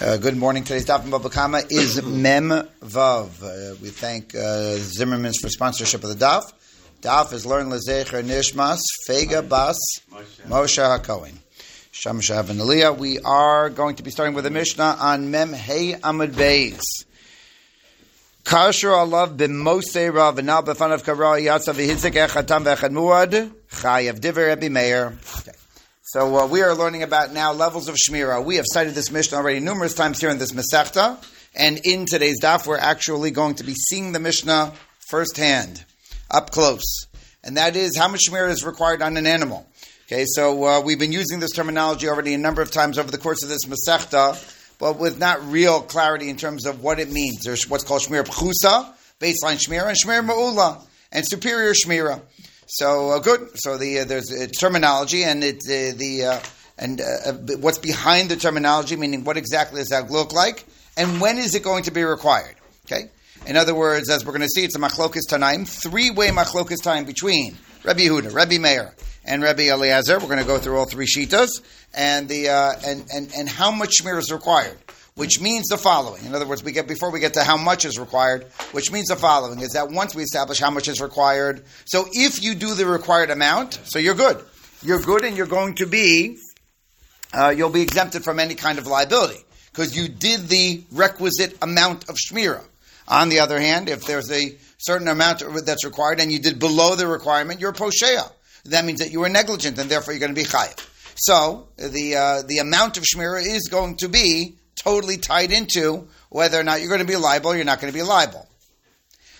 Uh, good morning. Today's daf in Kama is Mem Vav. Uh, we thank uh, Zimmerman's for sponsorship of the daf. Daf is learn lezecher nishmas fega bas Moshe Hakohen. Sham Shav and Aliyah. We are going to be starting with a Mishnah on Mem Hey Amud Beis. Kasher alav b'mosei rav v'nal b'fanav kara yatzav v'hitzik echatam v'echad muad chayav diver ebi meir. So uh, we are learning about now levels of Shmira. We have cited this Mishnah already numerous times here in this Masechta, and in today's daf, we're actually going to be seeing the Mishnah firsthand, up close. And that is how much Shmira is required on an animal. Okay, so uh, we've been using this terminology already a number of times over the course of this Masechta, but with not real clarity in terms of what it means. There's what's called Shmira Pchusa, baseline Shmira, and Shmira Ma'ula, and superior Shmira. So uh, good. So the uh, there's a terminology and it uh, the uh, and uh, what's behind the terminology, meaning what exactly does that look like, and when is it going to be required? Okay. In other words, as we're going to see, it's a machlokas tanaim, three way machlokas time between Rabbi Yehuda, Rabbi Meir, and Rabbi Eliezer. We're going to go through all three shitas and the uh, and and and how much shmir is required which means the following. In other words, we get before we get to how much is required, which means the following is that once we establish how much is required, so if you do the required amount, so you're good. You're good, and you're going to be uh, you'll be exempted from any kind of liability because you did the requisite amount of shmira. On the other hand, if there's a certain amount that's required and you did below the requirement, you're poshea. That means that you were negligent, and therefore you're going to be chayiv. So the uh, the amount of shmira is going to be totally tied into whether or not you're going to be liable or you're not going to be liable.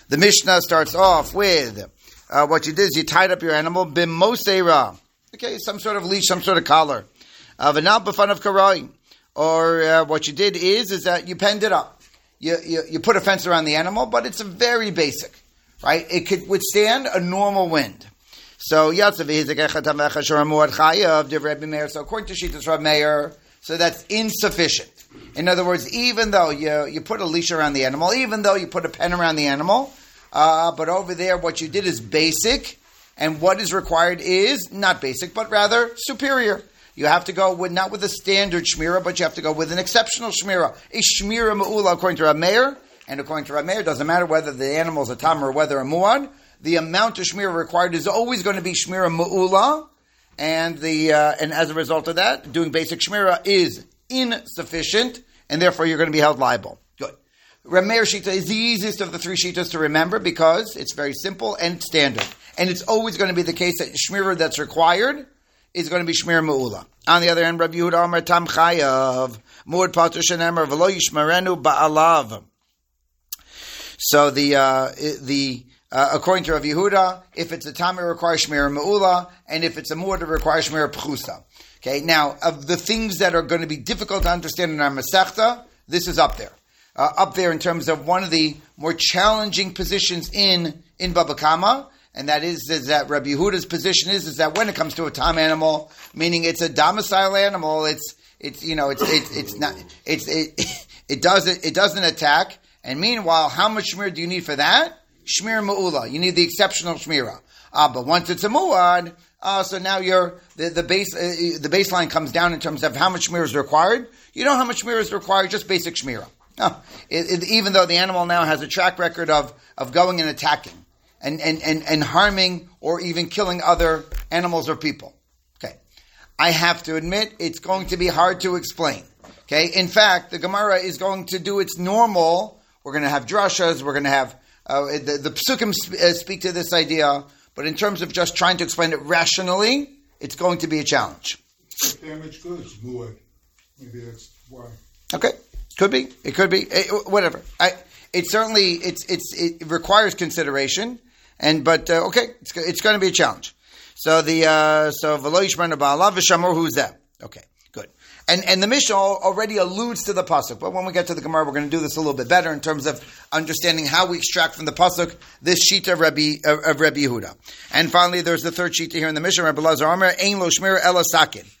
The Mishnah starts off with uh, what you did is you tied up your animal bimosera. Okay, some sort of leash, some sort of collar. Uh, b'fan of karai. Or uh, what you did is is that you penned it up. You, you, you put a fence around the animal, but it's a very basic, right? It could withstand a normal wind. So So according to Shittas Rav Meir, so that's insufficient. In other words, even though you, you put a leash around the animal, even though you put a pen around the animal, uh, but over there what you did is basic, and what is required is not basic, but rather superior. You have to go with not with a standard shmira, but you have to go with an exceptional shmira. A shmira ma'ula according to Rameir, and according to Rameir, doesn't matter whether the animal is a tam or whether a muad. The amount of shmira required is always going to be shmira ma'ula, and the uh, and as a result of that, doing basic shmira is insufficient, and therefore you're going to be held liable. Good. Rameir Shita is the easiest of the three Shitas to remember because it's very simple and standard. And it's always going to be the case that Shmira that's required is going to be Shmir Ma'ula. On the other hand, Rabbi Yehuda Amar Tam Chayav, Mord Pater Shenemar, V'lo Yishmarenu Ba'alav. So the, uh, the, uh, according to Rav Yehuda, if it's a tam, it requires shmir me'ula, and if it's a mur, it requires shmir pchusa. Okay, now of the things that are going to be difficult to understand in our Masechta, this is up there. Uh, up there in terms of one of the more challenging positions in in Baba Kama, and that is, is that Rabbi Yehuda's position is is that when it comes to a tam animal, meaning it's a domicile animal, it's it's you know it's it's, it's not it's it, it doesn't it doesn't attack. And meanwhile, how much shmir do you need for that? Shmir Ma'ula. You need the exceptional Shmira. Ah, but once it's a Mu'ad, uh, so now you're, the, the base, uh, the baseline comes down in terms of how much Shmira is required. You know how much Shmira is required, just basic Shmira. No, it, it, even though the animal now has a track record of, of going and attacking and, and, and, and harming or even killing other animals or people. Okay. I have to admit, it's going to be hard to explain. Okay. In fact, the Gemara is going to do its normal. We're going to have drashas. We're going to have uh, the, the psukim uh, speak to this idea, but in terms of just trying to explain it rationally, it's going to be a challenge. Damaged goods, muad. Maybe that's why. Okay, could be. It could be. It, whatever. I. It certainly it's it's it requires consideration, and but uh, okay, it's, it's going to be a challenge. So the uh, so v'lo yishmer ba'alav v'shamor who's that? Okay. And, and the Mishnah already alludes to the pasuk, but when we get to the Gemara, we're going to do this a little bit better in terms of understanding how we extract from the pasuk this sheet of Rabbi of Rabbi Yehuda. And finally, there's the third sheet here in the Mishnah, Rabbi Lazar Amr, Ein lo shmir elasakin.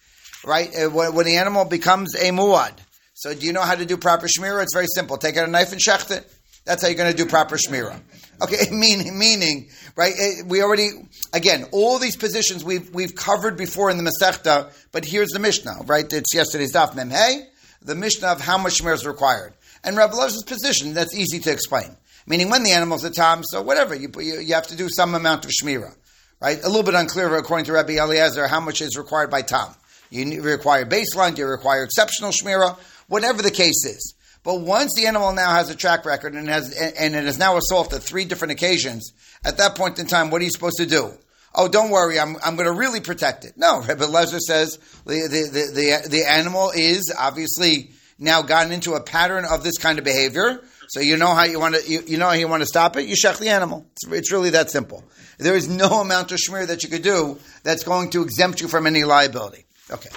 Right, uh, when, when the animal becomes a muad. So, do you know how to do proper shmira? It's very simple. Take out a knife and shecht it. That's how you're going to do proper shmira. Okay, meaning, meaning, right? Eh, we already, again, all these positions we've we've covered before in the Masechta, but here's the Mishnah, right? It's yesterday's daf Mem Hey, the Mishnah of how much Shmir is required. And Rabbi position, that's easy to explain. Meaning when the animal's a tam, so whatever, you, you, you have to do some amount of Shmira. Right? A little bit unclear according to Rabbi Eliezer how much is required by tam. You require baseline, you require exceptional Shmira, whatever the case is. But once the animal now has a track record and has and it has now assaulted three different occasions, at that point in time, what are you supposed to do? Oh, don't worry, I'm, I'm going to really protect it. No, Rebbe Lezer says the, the, the, the, the animal is obviously now gotten into a pattern of this kind of behavior. So you know how you want to you, you know how you want to stop it. You shech the animal. It's, it's, really that simple. There is no amount of shmir that you could do that's going to exempt you from any liability. Okay.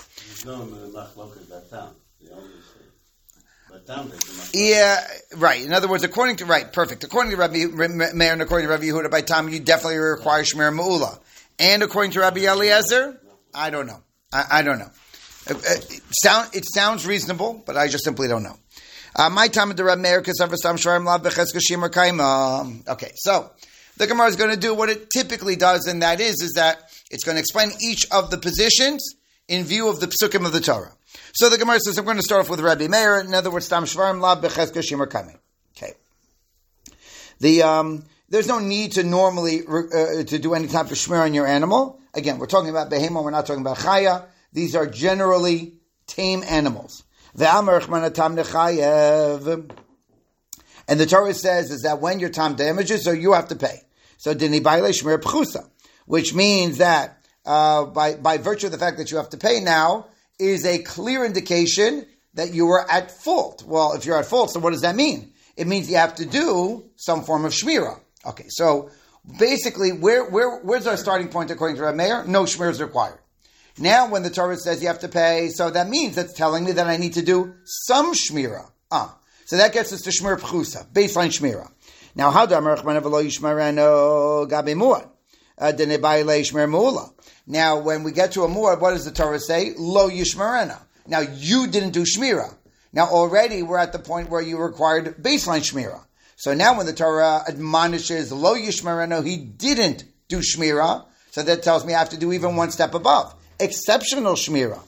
Yeah, right. In other words, according to right, perfect. According to Rabbi Meir and according to Rabbi Yehuda, by time you definitely require shmir ma'ula, and according to Rabbi Eliezer, I don't know. I, I don't know. It, uh, uh, sound, it sounds reasonable, but I just simply don't know. Uh, my time at the Rabbi Meir Kesavasam Shvarim Lav Becheskashim Kaima. Okay, so the Gemara is going to do what it typically does, and that is, is that it's going to explain each of the positions in view of the psukim of the Torah. So the Gemara says, I'm going to start off with Rabbi Meir. In other words, Tam Shvarim Lab Becheska Shimmer Kamei. Okay. The, um, there's no need to normally, uh, to do any type of shmer on your animal. Again, we're talking about behemo, we're not talking about chaya. These are generally tame animals. And the Torah says is that when your time damages, so you have to pay. So dini shmer pchusa, which means that uh, by by virtue of the fact that you have to pay now, is a clear indication that you were at fault. Well, if you're at fault, so what does that mean? It means you have to do some form of shmira. Okay, so basically, where, where, where's our starting point according to Rav Meir? No shmira is required. Now, when the Torah says you have to pay, so that means that's telling me that I need to do some shmira. Ah, so that gets us to shmir pchusa, baseline shmira. Now, how do Amarachman Avalo Yishmarano Gabi Muad? Uh, now, when we get to a muad, what does the Torah say? Lo yishmarena. Now, you didn't do shmira. Now, already we're at the point where you required baseline shmira. So now when the Torah admonishes lo yishmarena, he didn't do shmira. So that tells me I have to do even one step above. Exceptional shmira.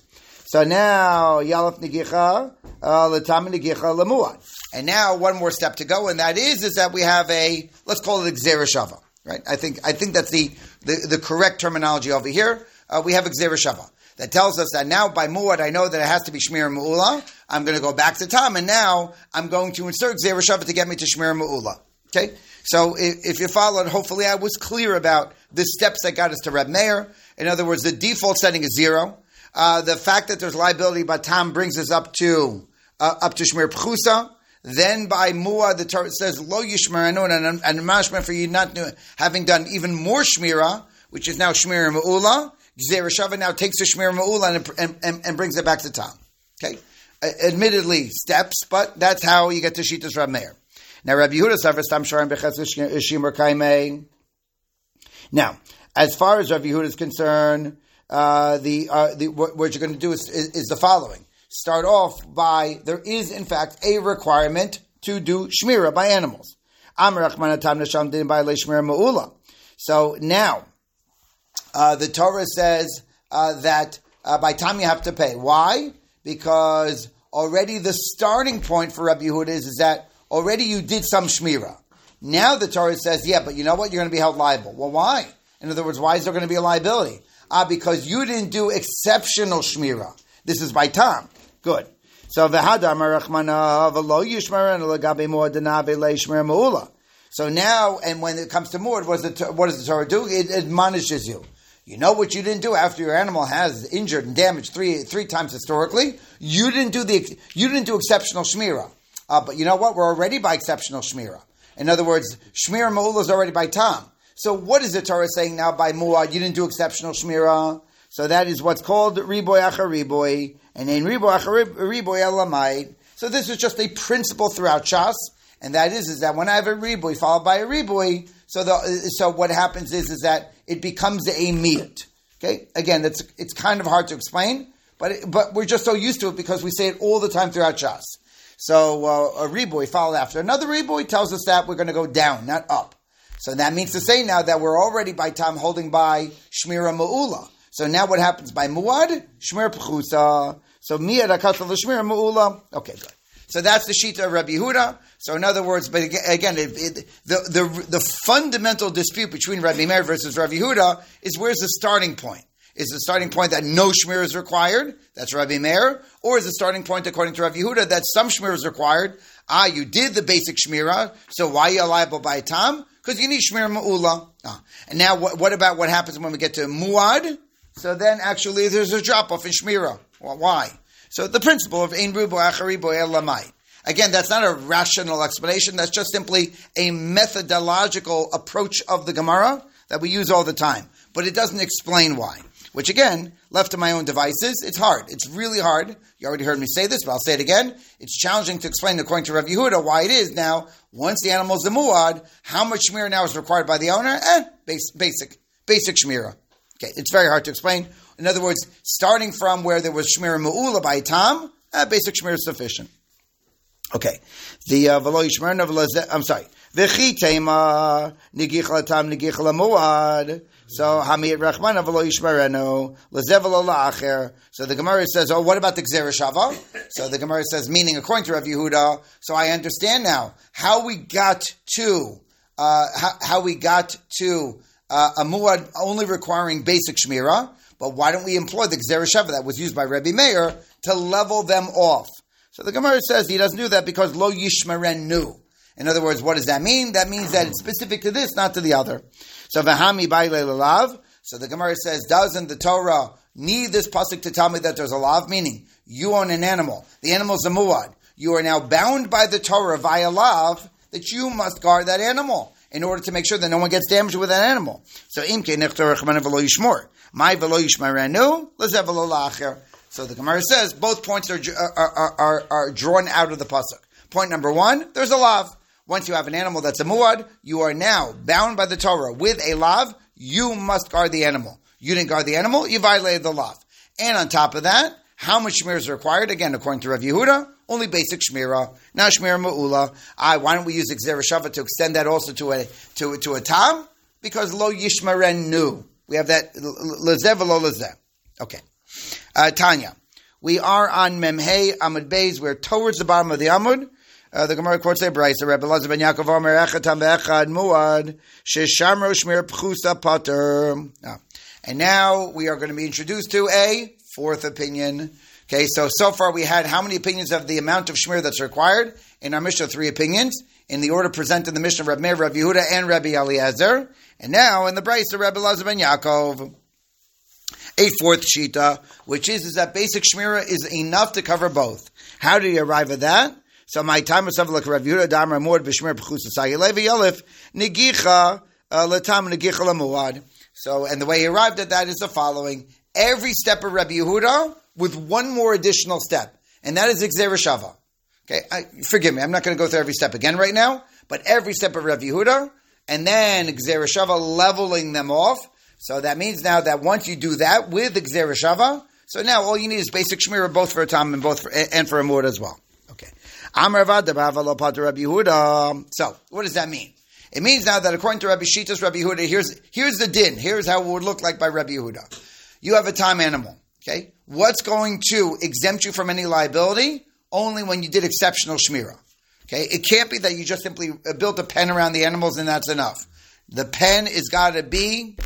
So now, Yalaf Negicha, uh, Latam Negicha Lamuad. And now one more step to go, and that is, is that we have a, let's call it Gzereshava. Right? I think I think that's the, the, the correct terminology over here. Uh, we have Gzereshava that tells us that now by Muad I know that it has to be Shmir Mu'ula. I'm going to go back to Tam, and now I'm going to insert Gzereshava to get me to Shmir Mu'ula. Okay? So if, if, you followed, hopefully I was clear about the steps that got us to Reb Meir. In other words, the default setting is zero. Uh, the fact that there's liability by Tam brings us up to uh, up to Shmir Pchusa. Then by Muah, the Torah says, Lo Yishmaranu, and, and mashma for you not having done even more Shmira, which is now Shmira Ma'ula. Shava now takes the Shmira Ma'ula and, and, and, brings it back to Tom. Okay? Admittedly, steps, but that's how you get to Shitas Rab Meir. Now, Rabbi Yehuda suffers Tam Sharim Beches Shimur Kaimei. Now, as far as Rabbi Yehuda is concerned, uh, the, uh, the, what, what, you're going to do is, is, is the following start off by there is in fact a requirement to do shmira by animals. So now, uh, the Torah says uh, that uh, by time you have to pay. Why? Because already the starting point for Rabbi Yehuda is, is that already you did some shmira. Now the Torah says, yeah, but you know what? You're going to be held liable. Well, why? In other words, why is there going to be a liability? Ah, because you didn't do exceptional shmira. This is by time. Good. So. So now, and when it comes to muad, what, what does the Torah do? It admonishes you. You know what you didn't do after your animal has injured and damaged three three times historically. You didn't do the you didn't do exceptional shmira. Uh, but you know what? We're already by exceptional shmira. In other words, shmira meula is already by tam. So what is the Torah saying now by muad? You didn't do exceptional shmira. So that is what's called riboy achar riboy and in riboy achar riboy elamite. So this is just a principle throughout Shas, and that is is that when I have a riboy followed by a riboy, so the so what happens is is that it becomes a miyut. Okay, again, that's it's kind of hard to explain, but it, but we're just so used to it because we say it all the time throughout Shas. So uh, a riboy followed after another riboy tells us that we're going to go down, not up. So that means to say now that we're already by time holding by Shmira Ma'ula. So now what happens by Muad? Shmir Pchusa. So miyad akasal l'shmira mu'ula. Okay, good. So that's the shita of Rabbi Yehuda. So in other words, but again, it, it, the, the, the fundamental dispute between Rabbi Meir versus Rabbi Yehuda is where's the starting point? Is the starting point that no shmir is required? That's Rabbi Meir. Or is the starting point, according to Rabbi Yehuda, that some shmir is required? Ah, you did the basic shmira, so why are you liable by a tam? Because you need shmir ma'ula. Ah. And now, what, what, about what happens when we get to muad? So then, actually, there's a drop off in shmira. Why? So the principle of ein rubo acharibo elamai. Again, that's not a rational explanation. That's just simply a methodological approach of the Gemara that we use all the time. But it doesn't explain why which again, left to my own devices, it's hard. It's really hard. You already heard me say this, but I'll say it again. It's challenging to explain, according to Rav Yehuda, why it is now, once the animal is a muad, how much shmira now is required by the owner? Eh, basic, basic shmira. Okay, it's very hard to explain. In other words, starting from where there was shmira mu'ula by tam, eh, basic shmira is sufficient. Okay, the uh, v'lo yishmer I'm sorry. V'chi tema nigich latam nigich lamuad. So Hamid Rachman Avalo Yishmarenu Lezevalo La'acher. So the Gemara says, oh, what about the Gzereshava? So the Gemara says, meaning according to Rav Yehuda. So I understand now how we got to uh, how, how, we got to uh, a muad only requiring basic shmira. But why don't we employ the Gzereshava that was used by Rabbi Meir to level them off? So the Gemara says he doesn't do that because Lo Yishmaren knew. In other words, what does that mean? That means that it's specific to this, not to the other. So v'hami baile lalav. So the Gemara says, doesn't the Torah need this pasuk to tell me that there's a lav? Meaning, you own an animal. The animal's a muad. You are now bound by the Torah via lav that you must guard that animal in order to make sure that no one gets damaged with that animal. So imke nechtor rechman v'lo yishmor. My v'lo yishmarenu lezevelo lacher. So the Gemara says both points are, are, are, are, drawn out of the pasuk. Point number one, there's a lav. Once you have an animal that's a muad, you are now bound by the Torah with a lav. You must guard the animal. You didn't guard the animal, you violated the lav. And on top of that, how much shmir is required? Again, according to Rav Yehuda, only basic shmira. Now shmira ma'ula. I, why don't we use Gzereshava to extend that also to a to, to a tam? Because lo yishmaren nu. We have that lezev lo lezev. Okay. Uh, Tanya. We are on Memhei Amud Beis. We're towards the bottom of the Amud. Uh, the Gemara quotes a brayse. Rebbe Lazar ben Yaakov Omer Echatam ve'echad muad sheshamro shmir pchusa pater. Ah. And now we are going to be introduced to a fourth opinion. Okay, so so far we had how many opinions of the amount of shmir that's required in our Mishnah? Three opinions in the order presented in the Mishnah of Reb Meir, Reb Yehuda, and Rabbi Eliezer. And now in the of Rebbe Lazar ben Yaakov, a fourth shita, which is, is that basic shmira is enough to cover both. How do you arrive at that? So my time was like Rav Yehuda Damar Mord B'Shmer B'Chus Levi Yelif Negicha uh, Latam Negicha Lamuad. So and the way he arrived at that is the following: every step of Rabbi Yehuda with one more additional step, and that is Shava. Okay, I, forgive me, I'm not going to go through every step again right now, but every step of Rabbi Yehuda, and then Shava leveling them off. So that means now that once you do that with Shava, so now all you need is basic Shemira both for a Tom and both for, and for a Mord as well. Okay. So, what does that mean? It means now that according to Rabbi Shitas, Rabbi Yehuda, here's, here's the din. Here's how it would look like by Rabbi Yehuda. You have a time animal, okay? What's going to exempt you from any liability? Only when you did exceptional shmira. Okay? It can't be that you just simply uh, built a pen around the animals and that's enough. The pen is gotta be,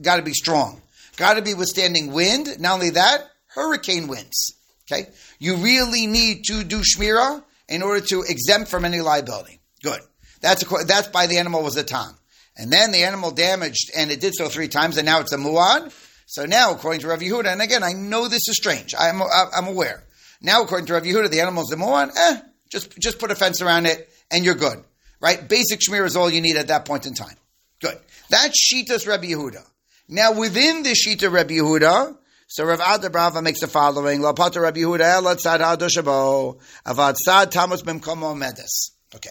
gotta be strong. Gotta be withstanding wind. Not only that, hurricane winds. Okay? You really need to do shmira in order to exempt from any liability. Good. That's a, that's by the animal was a tam. And then the animal damaged, and it did so three times, and now it's a muad. So now, according to Rav Yehuda, and again, I know this is strange. I'm, I'm aware. Now, according to Rav Yehuda, the animal's a muad. Eh, just just put a fence around it, and you're good. Right? Basic shmir is all you need at that point in time. Good. That's Shitas Rabbi Yehuda. Now, within the Shita Rabbi Yehuda, so Rav Ada Brava makes the following: La Pata Rabbi Yehuda Elat Sad Hadoshabo Avad Sad Bimkomo Medes. Okay.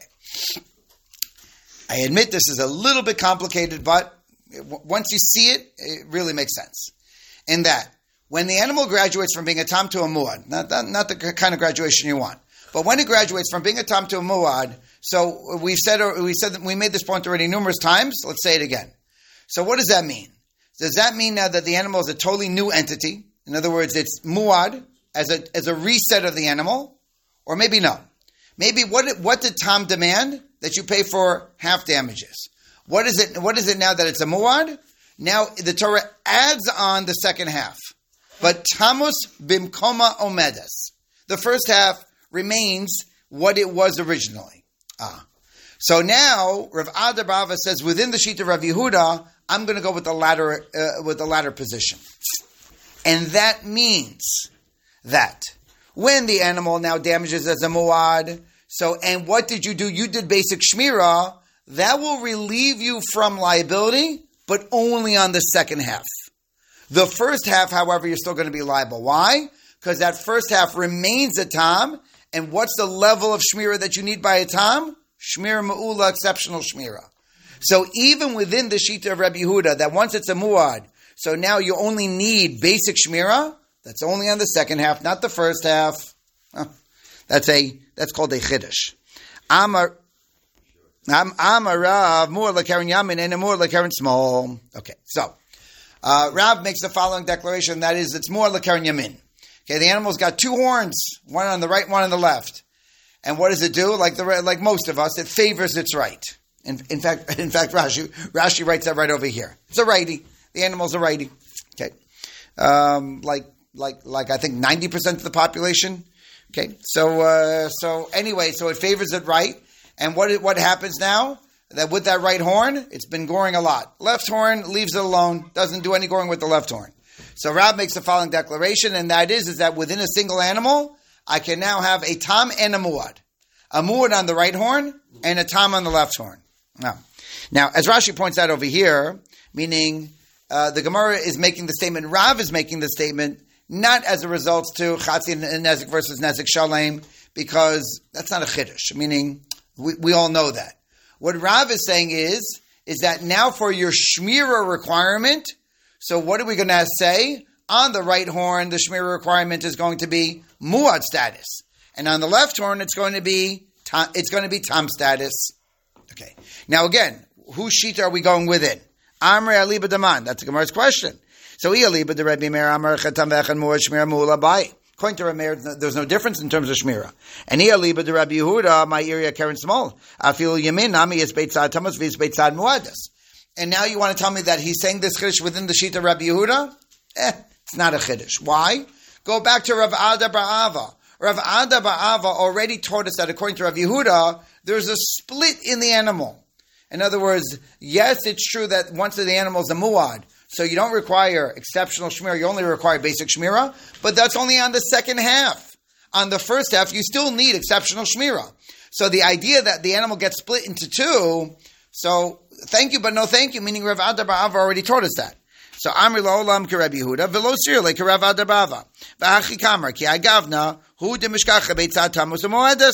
I admit this is a little bit complicated, but once you see it, it really makes sense. In that, when the animal graduates from being a tam to a muad, not, not, not, the kind of graduation you want, but when it graduates from being a tam to a muad, so we've said we said uh, we made this point already numerous times. Let's say it again. So what does that mean? Does that mean now that the animal is a totally new entity? In other words, it's muad, as a as a reset of the animal, or maybe no. Maybe what what did Tom demand that you pay for half damages? What is it? What is it now that it's a muad? Now the Torah adds on the second half, but tamus bimkoma omedes. The first half remains what it was originally. Ah. So now Rav Ada Bava says within the sheet of Rav Yehuda, I'm going to go with the latter uh, with the latter position, and that means that when the animal now damages as a muad, so and what did you do? You did basic shmira. That will relieve you from liability, but only on the second half. The first half, however, you're still going to be liable. Why? Because that first half remains a tam, and what's the level of shmira that you need by a tam? Shmira ma'ula, exceptional shmira. So even within the shita of Rabbi Yehuda, that once it's a muad, so now you only need basic shmira. That's only on the second half, not the first half. That's a that's called a chiddush. Amar. I'm a Rav more like Karen Yamin and more like Karen Small. Okay, so uh, Rav makes the following declaration. That is, it's more like Karen Yamin. Okay, the animal's got two horns, one on the right, one on the left. And what does it do? Like the like most of us, it favors its right. In, in fact, in fact, Rashi Rashi writes that right over here. It's a righty. The animal's a righty. Okay, um, like like like I think ninety percent of the population. Okay, so uh, so anyway, so it favors it right. And what what happens now? That with that right horn, it's been goring a lot. Left horn leaves it alone, doesn't do any goring with the left horn. So Rab makes the following declaration, and that is, is that within a single animal, I can now have a tam and a muad. A muad on the right horn and a tam on the left horn. Now, now as Rashi points out over here, meaning uh, the Gemara is making the statement, Rav is making the statement, not as a result to Chatzi and Nezik versus Nezik Shalem, because that's not a Chiddush, meaning we, we all know that. What Rav is saying is, is that now for your Shmira requirement, so what are we going to say? On the right horn, the Shmira requirement is going to be Muad status. And on the left horn, it's going to be it's going to be Tam status. Okay. Now again, whose sheet are we going within? Amri Aliba Daman. That's the Gemara's question. So Aliba the Rebbe Meir Amar Chatam Vechan Muad Shmira Mula Bai. According to Rameir, there's no difference in terms of Shmira. And Aliba the Rabbi Yehuda, my area Karen Small. I feel Yamin Nami is Beitzad Tamas Viz Beitzad Muadas. And now you want to tell me that he's saying this chiddush within the sheet of Rabbi Yehuda? Eh, it's not a chiddush. Why? Go back to Rav Ada Ba'ava. Rav Ada Ba'ava already taught us that according to Rav Yehuda, there's a split in the animal. In other words, yes, it's true that once the animal is a muad, so you don't require exceptional shmira, you only require basic shmira, but that's only on the second half. On the first half, you still need exceptional shmira. So the idea that the animal gets split into two, so thank you, but no thank you, meaning Rav Adar Ba'ava already taught us that. So Amri La'olam Kereb Yehuda, Velo Sir like Rav Adar Ba'ava. V'achi Kamar, Ki Agavna, Hu de Mishkacha Beitzat Tamus Moedes.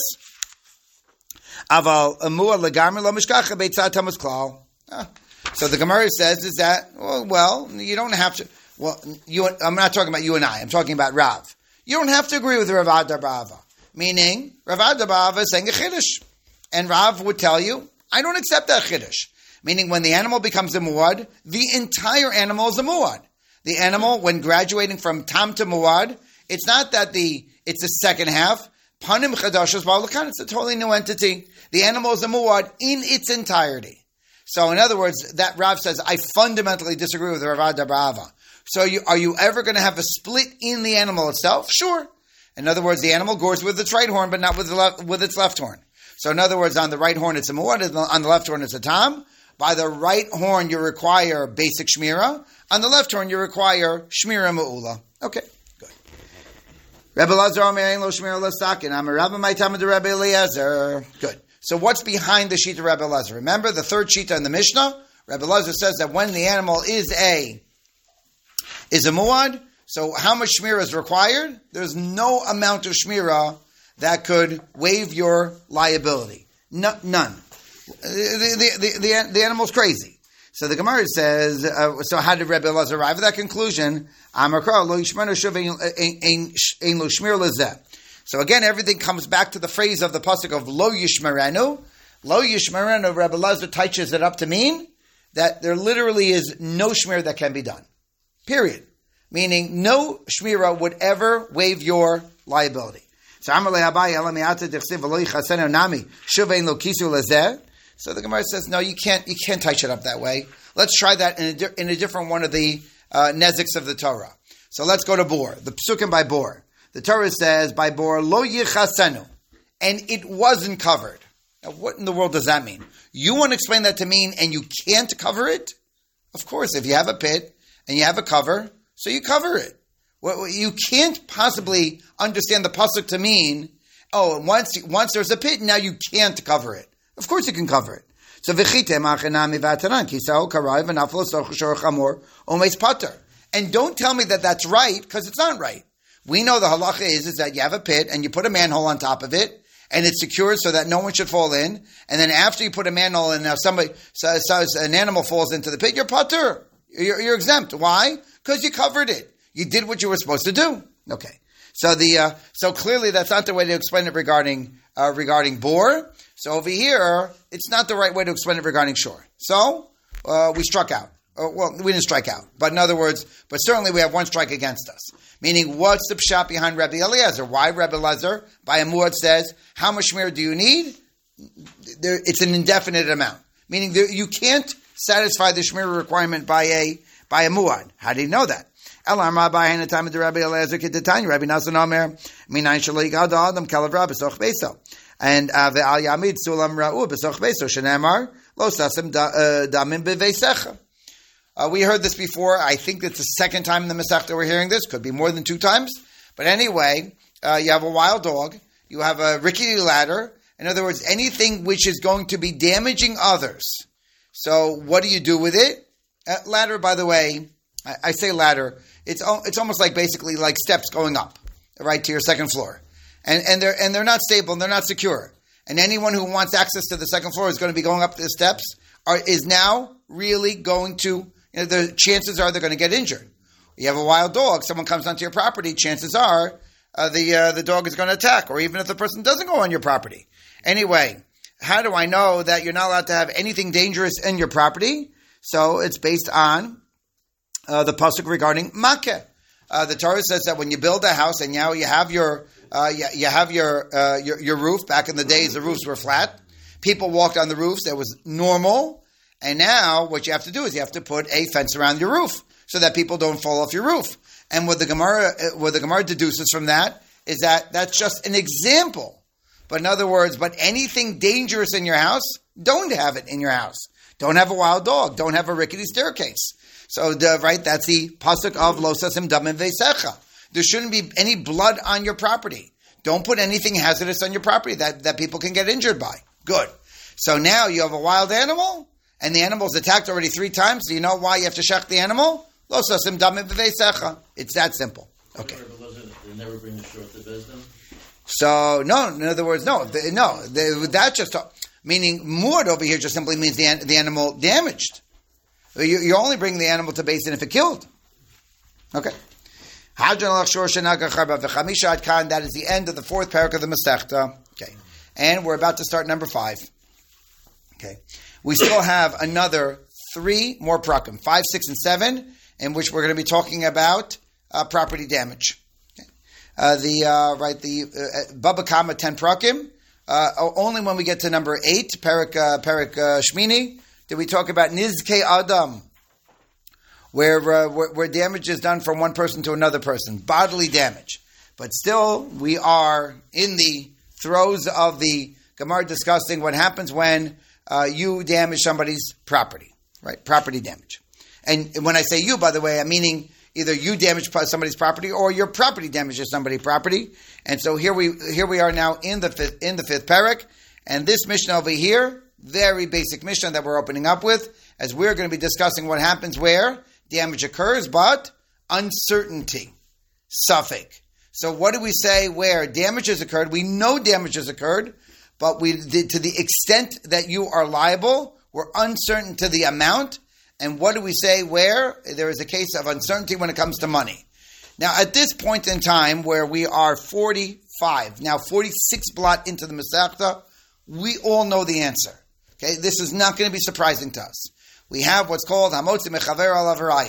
Aval eh, Amua Legamri Lo Mishkacha Tamus Klal. Ah, So the Gemara says is that, well, well, you don't have to, well, you, I'm not talking about you and I, I'm talking about Rav. You don't have to agree with Rav Adar Ba'ava. Meaning, Rav Adar Ba'ava is saying a Chiddush. And Rav would tell you, I don't accept that Chiddush. Meaning when the animal becomes a muad, the entire animal is a muad. The animal, when graduating from tam to muad, it's not that the it's the second half. Panim chadashas ba'alakan, it's a totally new entity. The animal is a muad in its entirety. So in other words, that Rav says, I fundamentally disagree with the Rav Brava. So you, are you ever going to have a split in the animal itself? Sure. In other words, the animal gores with its right horn, but not with, with its left horn. So in other words, on the right horn it's a muad, on the left horn it's a tam. By the right horn, you require basic shmira. On the left horn, you require shmira ma'ula. Okay, good. Rebbe Lazar lo shmira lasakin. I'm a rabbi of the Rebbe Eliezer. Good. So what's behind the sheet of Rebbe Lazar? Remember the third sheet in the Mishnah? Rebbe Lazar says that when the animal is a is a muad, so how much shmira is required? There's no amount of shmira that could waive your liability. No, none the, the, the, the, animal's crazy. So the Gemara says, uh, so how did Rebbe Elazar arrive at that conclusion? So again, everything comes back to the phrase of the pasuk of Lo Yishmerenu. Lo Yishmerenu, Rabbi Elazar touches it up to mean that there literally is no shmir that can be done. Period. meaning no shmira would ever waive your liability. So so the Gemara says, no, you can't, you can't touch it up that way. Let's try that in a, di- in a different one of the uh, of the Torah. So let's go to Bor, the psukim by Bor. The Torah says by Bor, lo yichasenu, and it wasn't covered. Now, what in the world does that mean? You want to explain that to mean, and you can't cover it? Of course, if you have a pit and you have a cover, so you cover it. Well, you can't possibly understand the pasuk to mean, oh, once once there's a pit, now you can't cover it. Of course you can cover it. So. And don't tell me that that's right because it's not right. We know the halacha is, is that you have a pit and you put a manhole on top of it and it's secured so that no one should fall in. And then after you put a manhole in, now somebody, so, so an animal falls into the pit, you're pater. You're, you're exempt. Why? Because you covered it. You did what you were supposed to do. Okay. So the uh, so clearly that's not the way to explain it regarding uh, regarding Bor. So over here, it's not the right way to explain it regarding shore. So uh, we struck out. Uh, well, we didn't strike out, but in other words, but certainly we have one strike against us. Meaning, what's the pshat behind Rabbi Eliezer? Why Rabbi Eliezer by a muad says, "How much shmir do you need?" There, it's an indefinite amount. Meaning, there, you can't satisfy the shmir requirement by a by a muad. How do you know that? Elam in the uh, ve'al yamid sulam ra'u b'soch beso shenemar lo sasim uh, damim b'veisecha. Uh, we heard this before. I think it's the second time in the Masechta we're hearing this. Could be more than two times. But anyway, uh, you have a wild dog. You have a rickety ladder. In other words, anything which is going to be damaging others. So what do you do with it? Uh, ladder, by the way, I, I say ladder. It's it's almost like basically like steps going up, right to your second floor and, and they're and they're not stable and they're not secure. And anyone who wants access to the second floor is going to be going up the steps. Are, is now really going to? You know, the chances are they're going to get injured. You have a wild dog. Someone comes onto your property. Chances are uh, the uh, the dog is going to attack, or even if the person doesn't go on your property. Anyway, how do I know that you're not allowed to have anything dangerous in your property? So it's based on uh, the pasuk regarding maakeh. Uh, the Torah says that when you build a house and now you have your uh, you, you, have your, uh, your, your roof. Back in the days, the roofs were flat. People walked on the roofs. That was normal. And now, what you have to do is you have to put a fence around your roof so that people don't fall off your roof. And what the Gemara, uh, what the Gemara deduces from that is that that's just an example. But in other words, but anything dangerous in your house, don't have it in your house. Don't have a wild dog. Don't have a rickety staircase. So, the, right, that's the pasuk of losasim damim vesecha. There shouldn't be any blood on your property. Don't put anything hazardous on your property that, that people can get injured by. Good. So now you have a wild animal, and the animal's attacked already three times. Do you know why you have to shech the animal? It's that simple. Okay. So no, in other words, no, no. That just meaning muad over here just simply means the the animal damaged. You, you're only bringing the animal to beis din if it killed. Okay. That is the end of the fourth parak of the Masechta. Okay. And we're about to start number five. Okay. We still have another three more prakim, five, six, and seven, in which we're going to be talking about uh, property damage. Uh, the uh, right the uh, Baba Kama ten prakim. Uh, only when we get to number eight, Perik uh, uh, Shmini, did we talk about Nizke Adam, where, uh, where, where damage is done from one person to another person, bodily damage. But still, we are in the throes of the Gemara discussing what happens when uh, you damage somebody's property, right? Property damage. And when I say you, by the way, I'm meaning either you damage somebody's property or your property damages somebody's property. And so here we here we are now in the fifth in the fifth parak, and this mission over here, very basic mission that we're opening up with, as we're going to be discussing what happens where damage occurs, but uncertainty, safek. So what do we say where damage has occurred? We know damage has occurred, but we to the extent that you are liable, we're uncertain to the amount. And what do we say where there is a case of uncertainty when it comes to money? Now, at this point in time, where we are 45, now 46 blot into the Masechta, we all know the answer. Okay, this is not going to be surprising to us we have what's called Hamotzi Mechaver al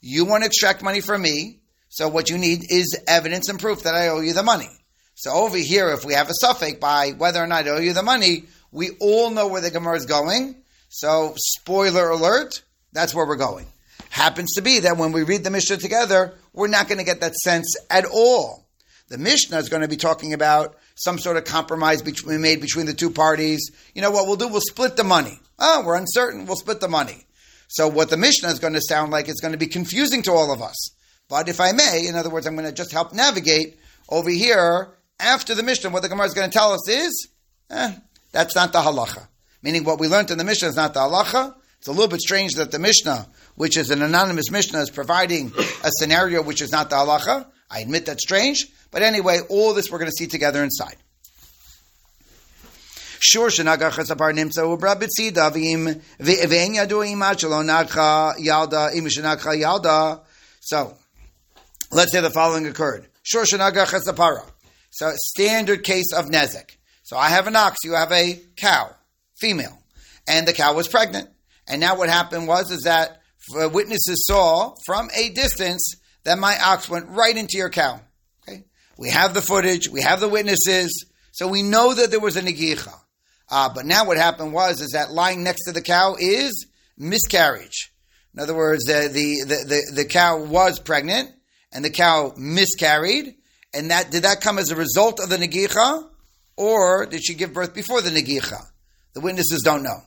You want to extract money from me, so what you need is evidence and proof that I owe you the money. So over here, if we have a safek by whether or not I owe you the money, we all know where the Gemara is going. So, spoiler alert, that's where we're going. Happens to be that when we read the Mishnah together, we're not going to get that sense at all. The Mishnah is going to be talking about some sort of compromise between, made between the two parties. You know what we'll do? We'll split the money. Oh, we're uncertain. We'll split the money. So what the Mishnah is going to sound like is going to be confusing to all of us. But if I may, in other words, I'm going to just help navigate over here after the Mishnah. What the Gemara is going to tell us is, eh, that's not the halacha. Meaning what we learned in the Mishnah is not the halacha. It's a little bit strange that the Mishnah, which is an anonymous Mishnah, is providing a scenario which is not the halacha. I admit that's strange. But anyway, all this we're going to see together inside. So, let's say the following occurred. Sure, shenagar. So, standard case of nezek. So, I have an ox, you have a cow, female, and the cow was pregnant. And now what happened was is that witnesses saw from a distance that my ox went right into your cow. Okay, we have the footage, we have the witnesses, so we know that there was a negicha. Uh, but now what happened was is that lying next to the cow is miscarriage. In other words, the, the, the, the, cow was pregnant and the cow miscarried. And that did that come as a result of the negicha, or did she give birth before the negicha? The witnesses don't know.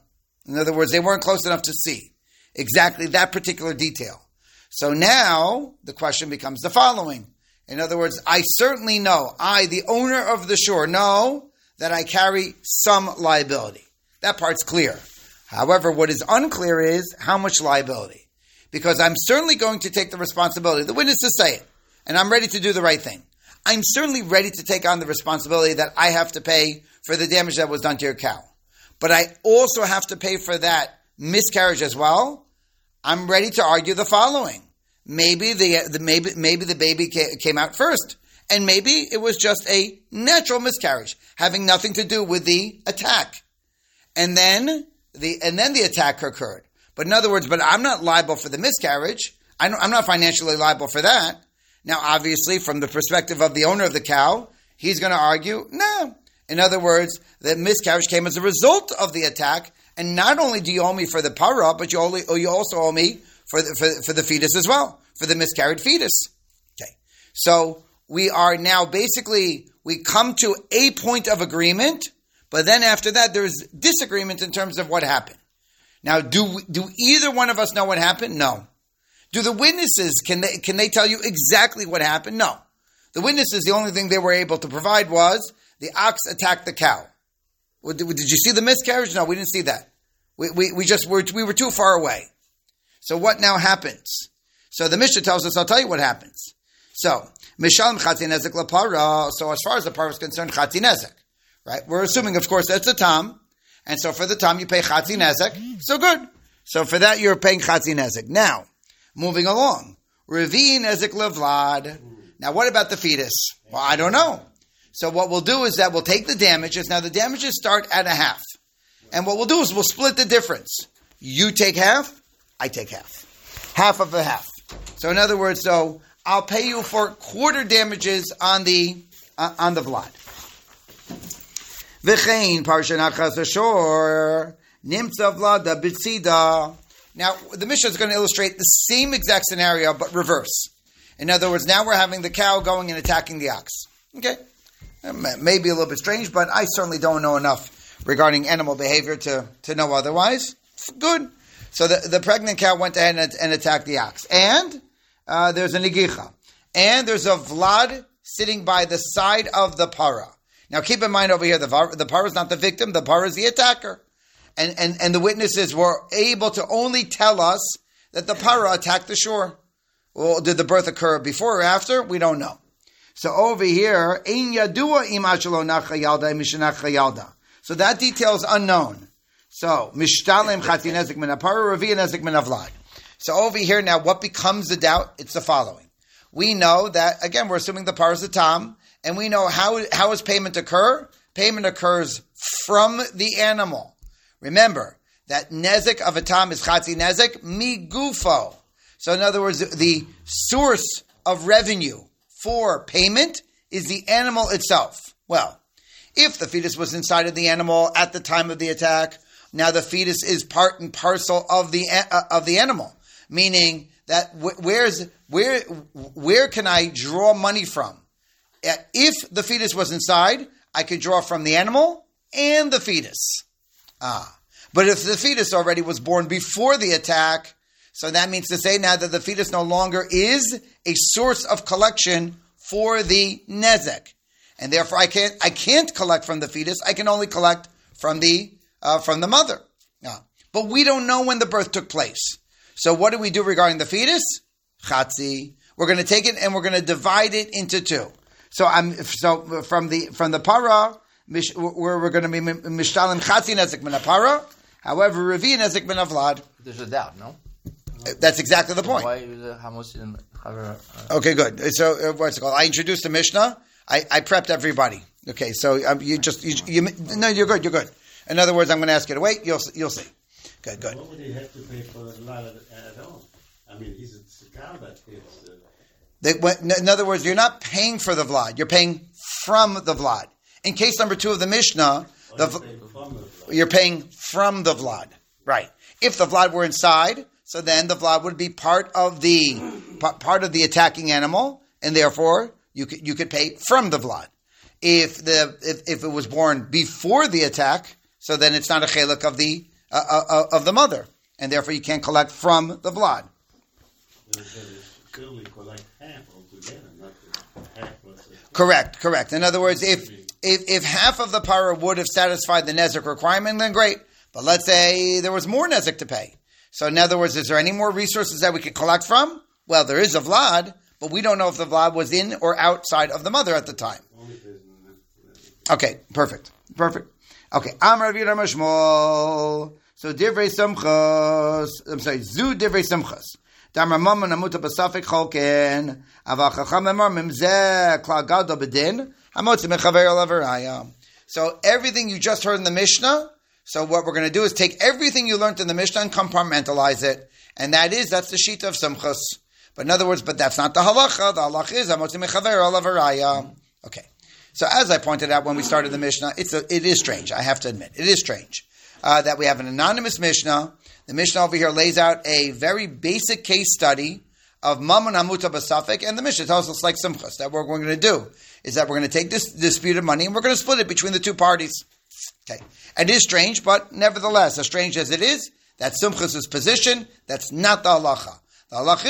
In other words, they weren't close enough to see exactly that particular detail. So now the question becomes the following: in other words, I certainly know, I, the owner of the shore, know that I carry some liability. That part's clear. However, what is unclear is how much liability. Because I'm certainly going to take the responsibility. The witnesses say it, and I'm ready to do the right thing. I'm certainly ready to take on the responsibility that I have to pay for the damage that was done to your cow. But I also have to pay for that miscarriage as well. I'm ready to argue the following. Maybe the, the maybe maybe the baby came out first, and maybe it was just a natural miscarriage, having nothing to do with the attack. And then the and then the attack occurred. But in other words, but I'm not liable for the miscarriage. I'm not financially liable for that. Now, obviously, from the perspective of the owner of the cow, he's going to argue, no. In other words, the miscarriage came as a result of the attack, and not only do you owe me for the para, but you, only, you also owe me for the, for, for the fetus as well, for the miscarried fetus. Okay. So we are now basically, we come to a point of agreement, but then after that, there's disagreement in terms of what happened. Now, do, do either one of us know what happened? No. Do the witnesses, can they, can they tell you exactly what happened? No. The witnesses, the only thing they were able to provide was the ox attacked the cow. Did you see the miscarriage? No, we didn't see that. We, we, we just were, we were too far away. So what now happens? So the Mishnah tells us, I'll tell you what happens. So, Mishalm Chatinezek Lapara, so as far as the par is concerned, Chatinezek, right? We're assuming, of course, that's a tam, and so for the tam you pay Chatinezek, so good. So for that you're paying Chatinezek. Now, moving along, Ravine Ezek Levlad. Now what about the fetus? Well, I don't know. So what we'll do is that we'll take the damages. Now the damages start at a half. And what we'll do is we'll split the difference. You take half, I take half. Half of a half. So in other words, so I'll pay you for quarter damages on the uh, on the vlad. V'chein parsha nachas ashor nimtza vlada bitzida. Now the Mishnah is going to illustrate the same exact scenario but reverse. In other words, now we're having the cow going and attacking the ox. Okay, maybe a little bit strange, but I certainly don't know enough regarding animal behavior to to know otherwise. Good. So the, the pregnant cow went ahead and, and attacked the ox. And uh, there's a negicha. And there's a vlad sitting by the side of the para. Now keep in mind over here, the, the para is not the victim, the para is the attacker. And, and, and the witnesses were able to only tell us that the para attacked the shore. Well, did the birth occur before or after? We don't know. So over here, So that detail is unknown. So. So over here now, what becomes the doubt? It's the following. We know that, again, we're assuming the par is the tam, and we know how, how does payment occur? Payment occurs from the animal. Remember, that nezik of a tam is chatzi nezik migufo. So, in other words, the source of revenue for payment is the animal itself. Well, if the fetus was inside of the animal at the time of the attack, now the fetus is part and parcel of the uh, of the animal, meaning that where's where where can I draw money from? Uh, if the fetus was inside, I could draw from the animal and the fetus. Ah, but if the fetus already was born before the attack, so that means to say now that the fetus no longer is a source of collection for the nezek, and therefore I can't I can't collect from the fetus. I can only collect from the uh, from the mother. Ah, but we don't know when the birth took place. So what do we do regarding the fetus? Chatzi. We're going to take it and we're going to divide it into two. So I'm so from the from the para where we're going to be mishtalim chatzi nezik min para. However, revi nezik min avlad. There's a doubt, no. That's exactly the point. Why is the hamosin? Okay, good. So uh, what's it called? I introduced the Mishnah. I, I prepped everybody. Okay, so um, you just you, you, no, you're good. You're good. In other words, I'm going to ask you to wait. You'll you'll see. Good, good. What would he have to pay for the lot at all? I mean, he's a cow that is. Uh... They, in other words, you're not paying for the vlad. You're paying from the vlad. In case number two of the Mishnah, the, the you're paying from the vlad. Right. If the vlad were inside, so then the vlad would be part of the part of the attacking animal, and therefore you could you could pay from the vlad. If the if, if it was born before the attack, so then it's not a chelik of the uh, uh, uh, of the mother, and therefore you can't collect from the vlad. Correct, correct. In other words, if if, if half of the para would have satisfied the nezik requirement, then great. But let's say there was more nezik to pay. So in other words, is there any more resources that we could collect from? Well, there is a vlad, but we don't know if the vlad was in or outside of the mother at the time. Okay, perfect, perfect. Okay, Amar Shmuel. So divrei Sumchos. I'm sorry, zu divrei Sumchos. Damar mama namuta basafik cholken. Ava chacham emar mimzeh klal gado bedin. So everything you just heard in the Mishnah. So what we're going to do is take everything you learned in the Mishnah and compartmentalize it, and that is that's the sheet of Sumchos. But in other words, but that's not the halacha. The halacha is hamotzi mechaver. Okay. So as I pointed out when we started the Mishnah, it's a, it is strange. I have to admit, it is strange uh, that we have an anonymous Mishnah. The Mishnah over here lays out a very basic case study of Mammon Hamuta Basafik, and the Mishnah tells us like Sumchos that what we're going to do is that we're going to take this disputed money and we're going to split it between the two parties. Okay, it is strange, but nevertheless, as strange as it is, that's Sumchos' position. That's not the halacha. The halacha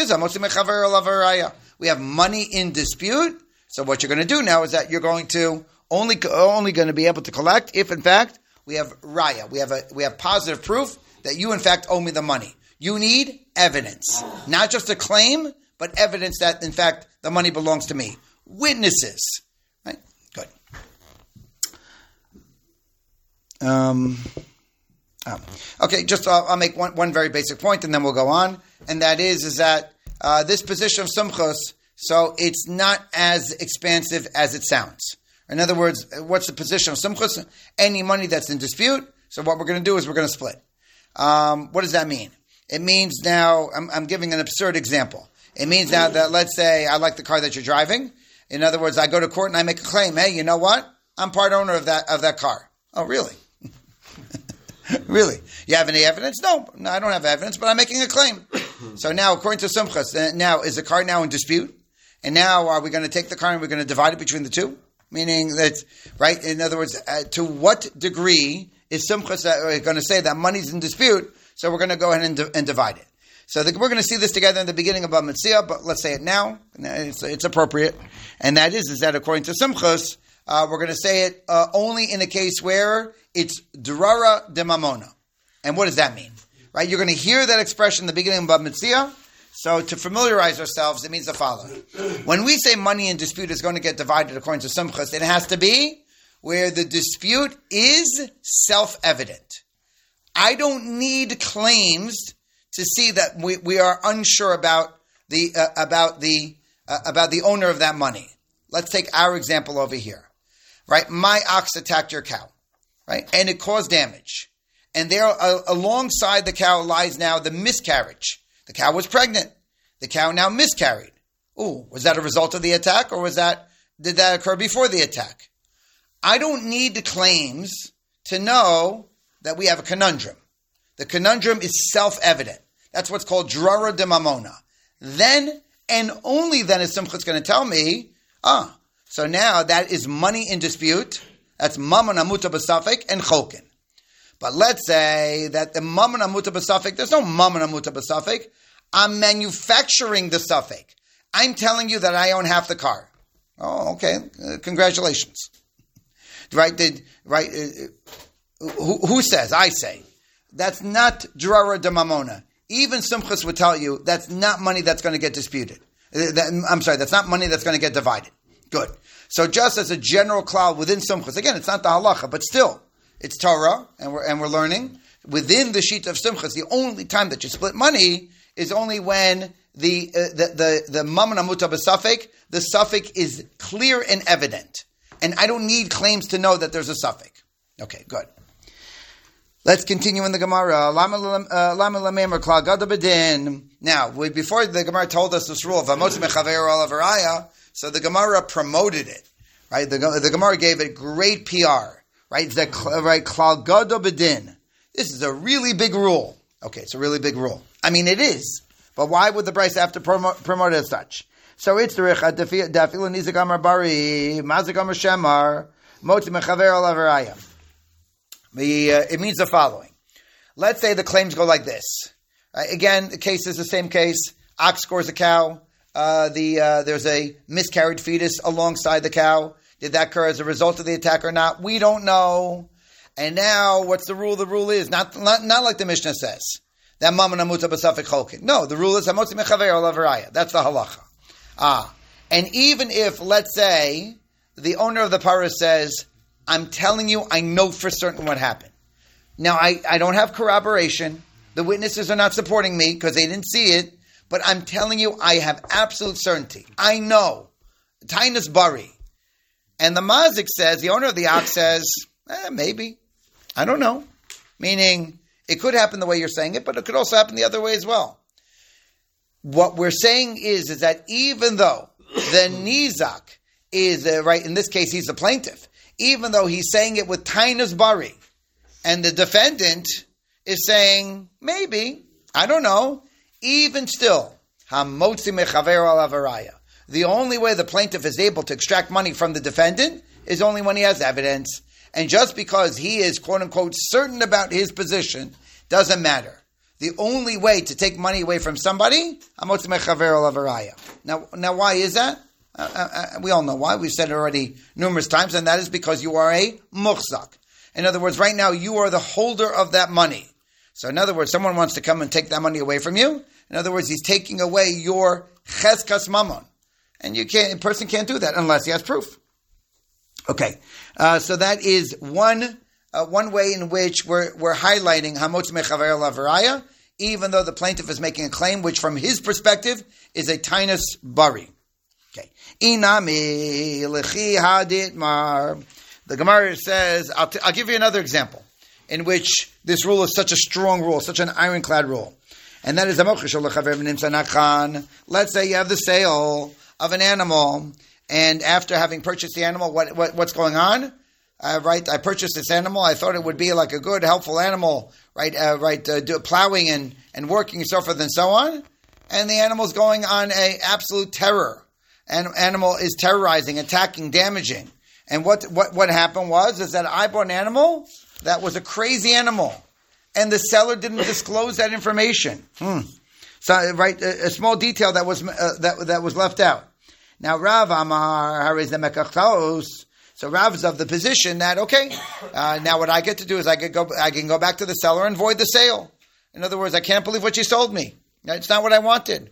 is We have money in dispute. So what you're going to do now is that you're going to only only going to be able to collect if, in fact, we have raya. We have a we have positive proof that you in fact owe me the money. You need evidence, not just a claim, but evidence that in fact the money belongs to me. Witnesses, right? Good. Um. Oh. Okay, just uh, I'll make one, one very basic point, and then we'll go on. And that is, is that uh, this position of sumchos, so it's not as expansive as it sounds. In other words, what's the position of Sumchos? Any money that's in dispute. So what we're going to do is we're going to split. Um, what does that mean? It means now, I'm, I'm, giving an absurd example. It means now that, let's say, I like the car that you're driving. In other words, I go to court and I make a claim. Hey, you know what? I'm part owner of that, of that car. Oh, really? really? You have any evidence? No, no, I don't have evidence, but I'm making a claim. so now, according to Sumchos, now, is the car now in dispute? And now, are we going to take the car and we're going to divide it between the two? Meaning that, right? In other words, uh, to what degree is Sumchos uh, going to say that money's in dispute? So we're going to go ahead and, and divide it. So the, we're going to see this together in the beginning of Metzia, but let's say it now. It's, it's, appropriate. And that is, is that according to Sumchos, uh, we're going to say it uh, only in a case where it's Durara de Mamona. And what does that mean? Right? You're going to hear that expression in the beginning of Metzia, so to familiarize ourselves, it means the following. When we say money in dispute is going to get divided according to Sumchos, it has to be where the dispute is self-evident. I don't need claims to see that we, we are unsure about the uh, about the uh, about the owner of that money. Let's take our example over here. Right? My ox attacked your cow, right? And it caused damage. And there uh, alongside the cow lies now the miscarriage the cow was pregnant. The cow now miscarried. Ooh, was that a result of the attack or was that, did that occur before the attack? I don't need claims to know that we have a conundrum. The conundrum is self-evident. That's what's called drara de mamona. Then and only then is Simcha's going to tell me, ah, so now that is money in dispute. That's mamona muta basafik and chokin. But let's say that the mamona muta basafik, there's no mamona muta basafik. I'm manufacturing the suffix. I'm telling you that I own half the car. Oh, okay. Uh, congratulations. Right? Did right? Uh, who, who, says? I say. That's not drara de mamona. Even Sumchos would tell you that's not money that's going to get disputed. Uh, I'm sorry, that's not money that's going to get divided. Good. So just as a general cloud within Sumchos, again, it's not the halacha, but still, it's Torah, and we're, and we're learning. Within the sheet of Sumchos, the only time that you split money is only when the uh, the the the amuta b'safek, the suffix is clear and evident, and I don't need claims to know that there's a suffix. Okay, good. Let's continue in the Gemara. Uh, now, before the Gemara told us this rule so the Gemara promoted it, right? The, the Gemara gave it great PR, right? The right Klal Gado. This is a really big rule. Okay, it's a really big rule. I mean, it is. But why would the Brisa have to promote, promote it as such? So it's the Recha Dafila Nizagamar Bari, Mazagamar Shemar, Moti Mechaver Olavaraya. Uh, it means the following. Let's say the claims go like this. Right? Again, the case is the same case. Ox scores a cow. Uh, the uh, there's a miscarried fetus alongside the cow. Did that occur as a result of the attack or not? We don't know. And now, what's the rule? The rule is not not, not like the Mishnah says that mama namuta b'safik cholkin. No, the rule is hamotzi mechaver olavaraya. That's the halacha. Ah, and even if let's say the owner of the parah says, "I'm telling you, I know for certain what happened." Now I, I don't have corroboration. The witnesses are not supporting me because they didn't see it. But I'm telling you, I have absolute certainty. I know. Tainus Bari. And the Mazik says, the owner of the ox says, eh, maybe. I don't know. Meaning, it could happen the way you're saying it, but it could also happen the other way as well. What we're saying is, is that even though the Nizak is, uh, right, in this case, he's the plaintiff, even though he's saying it with Tainus Bari, and the defendant is saying, maybe, I don't know, even still, Hamotzi Mechaver al The only way the plaintiff is able to extract money from the defendant is only when he has evidence. And just because he is, quote unquote, certain about his position, doesn't matter. The only way to take money away from somebody, now, now why is that? Uh, uh, uh, we all know why. We've said it already numerous times, and that is because you are a muhzak. In other words, right now you are the holder of that money. So, in other words, someone wants to come and take that money away from you. In other words, he's taking away your cheskas mamon, and you can't. A person can't do that unless he has proof. Okay, uh, so that is one uh, one way in which we're we're highlighting hamotz mechaver lavaraya, even though the plaintiff is making a claim which, from his perspective, is a tinus bari. Inami lechi. The Gemara says, I'll, t- I'll give you another example in which this rule is such a strong rule, such an ironclad rule. And that is Let's say you have the sale of an animal, and after having purchased the animal, what, what what's going on? Uh, right, I purchased this animal. I thought it would be like a good, helpful animal, right? Uh, right, uh, do, plowing and, and working and so forth and so on. And the animal's going on a absolute terror. Animal is terrorizing, attacking, damaging. And what what what happened was is that I bought an animal that was a crazy animal, and the seller didn't disclose that information. Hmm. So, right, a, a, small detail that was uh, that that was left out. Now, Rav Amar Hariz the So Rav is of the position that okay, uh, now what I get to do is I can go I can go back to the seller and void the sale. In other words, I can't believe what you sold me. It's not what I wanted.